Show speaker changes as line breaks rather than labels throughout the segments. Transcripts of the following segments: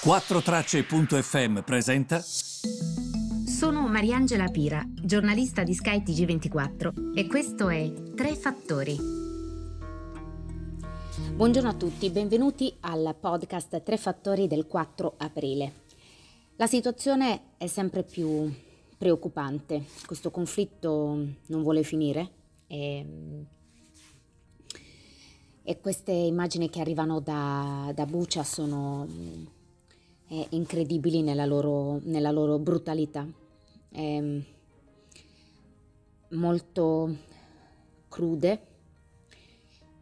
4Tracce.fm presenta.
Sono Mariangela Pira, giornalista di Sky TG24 e questo è Tre Fattori.
Buongiorno a tutti, benvenuti al podcast Tre Fattori del 4 aprile. La situazione è sempre più preoccupante, questo conflitto non vuole finire e, e queste immagini che arrivano da, da Bucia sono eh, incredibili nella loro, nella loro brutalità, eh, molto crude.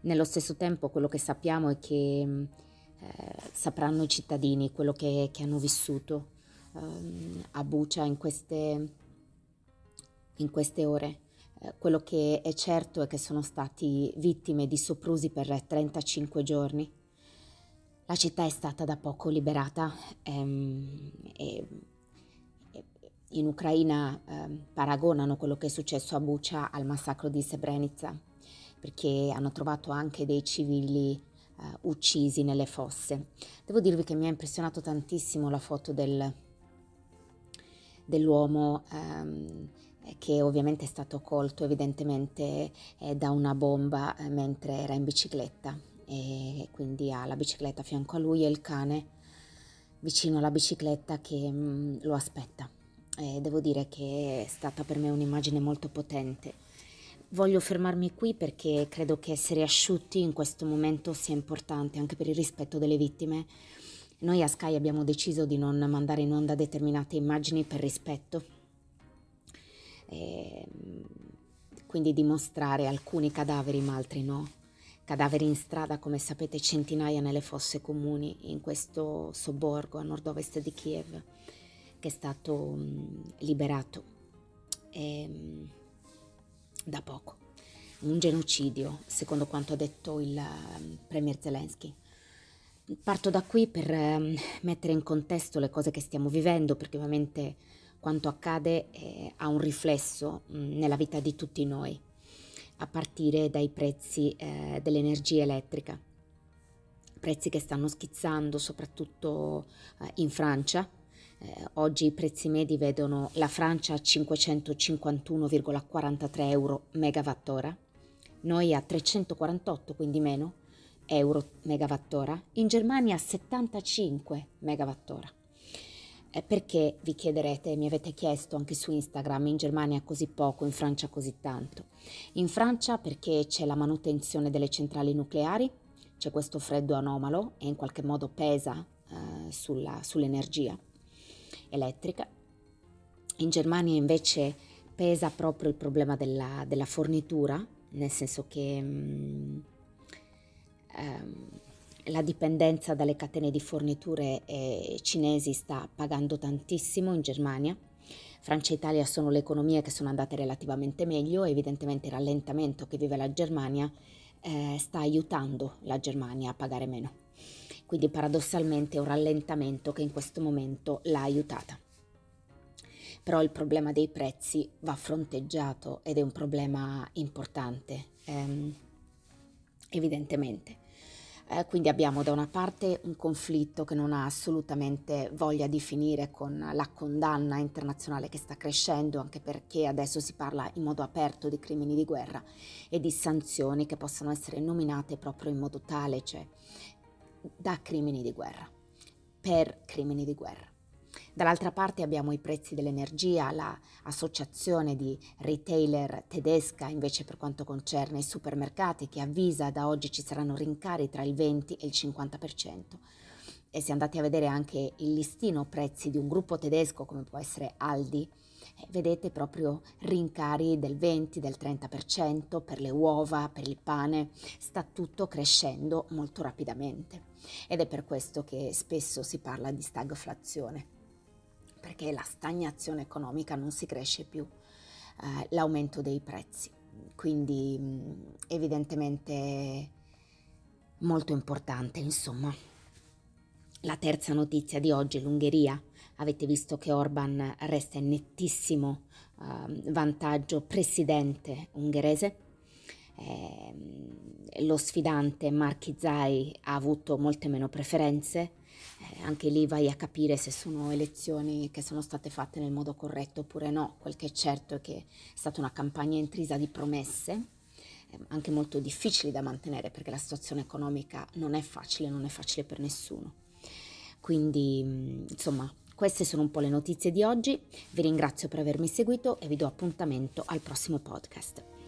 Nello stesso tempo quello che sappiamo è che eh, sapranno i cittadini quello che, che hanno vissuto ehm, a Bucia in queste, in queste ore. Eh, quello che è certo è che sono stati vittime di soprusi per 35 giorni la città è stata da poco liberata ehm, e, e in Ucraina ehm, paragonano quello che è successo a Bucha al massacro di Srebrenica perché hanno trovato anche dei civili eh, uccisi nelle fosse. Devo dirvi che mi ha impressionato tantissimo la foto del, dell'uomo ehm, che ovviamente è stato colto evidentemente eh, da una bomba eh, mentre era in bicicletta e quindi ha la bicicletta a fianco a lui e il cane vicino alla bicicletta che mm, lo aspetta. E devo dire che è stata per me un'immagine molto potente. Voglio fermarmi qui perché credo che essere asciutti in questo momento sia importante anche per il rispetto delle vittime. Noi a Sky abbiamo deciso di non mandare in onda determinate immagini per rispetto. E, mm, quindi di mostrare alcuni cadaveri ma altri no Cadaveri in strada, come sapete, centinaia nelle fosse comuni in questo sobborgo a nord-ovest di Kiev che è stato um, liberato um, da poco. Un genocidio, secondo quanto ha detto il um, premier Zelensky. Parto da qui per mettere in contesto le cose che stiamo vivendo, perché ovviamente quanto accade eh, ha un riflesso nella vita di tutti noi a partire dai prezzi eh, dell'energia elettrica, prezzi che stanno schizzando soprattutto eh, in Francia. Eh, oggi i prezzi medi vedono la Francia a 551,43 euro megawattora, noi a 348, quindi meno, euro megawattora, in Germania a 75 megawattora. Eh, perché vi chiederete, mi avete chiesto anche su Instagram, in Germania così poco, in Francia così tanto? In Francia perché c'è la manutenzione delle centrali nucleari, c'è questo freddo anomalo e in qualche modo pesa eh, sulla, sull'energia elettrica. In Germania invece pesa proprio il problema della, della fornitura, nel senso che mm, ehm, la dipendenza dalle catene di forniture eh, cinesi sta pagando tantissimo in Germania. Francia e Italia sono le economie che sono andate relativamente meglio evidentemente il rallentamento che vive la Germania eh, sta aiutando la Germania a pagare meno. Quindi paradossalmente è un rallentamento che in questo momento l'ha aiutata. Però il problema dei prezzi va fronteggiato ed è un problema importante, ehm, evidentemente. Eh, quindi abbiamo da una parte un conflitto che non ha assolutamente voglia di finire con la condanna internazionale che sta crescendo, anche perché adesso si parla in modo aperto di crimini di guerra e di sanzioni che possono essere nominate proprio in modo tale, cioè da crimini di guerra, per crimini di guerra. Dall'altra parte abbiamo i prezzi dell'energia, l'associazione di retailer tedesca invece per quanto concerne i supermercati che avvisa da oggi ci saranno rincari tra il 20 e il 50%. E se andate a vedere anche il listino prezzi di un gruppo tedesco come può essere Aldi, eh, vedete proprio rincari del 20, del 30% per le uova, per il pane, sta tutto crescendo molto rapidamente. Ed è per questo che spesso si parla di stagflazione perché la stagnazione economica non si cresce più, eh, l'aumento dei prezzi. Quindi evidentemente molto importante, insomma. La terza notizia di oggi, l'Ungheria. Avete visto che Orban resta in nettissimo eh, vantaggio presidente ungherese. Eh, lo sfidante Marchi Zai ha avuto molte meno preferenze anche lì vai a capire se sono elezioni che sono state fatte nel modo corretto oppure no. Quel che è certo è che è stata una campagna intrisa di promesse, eh, anche molto difficili da mantenere perché la situazione economica non è facile, non è facile per nessuno. Quindi, mm, insomma, queste sono un po' le notizie di oggi. Vi ringrazio per avermi seguito e vi do appuntamento al prossimo podcast.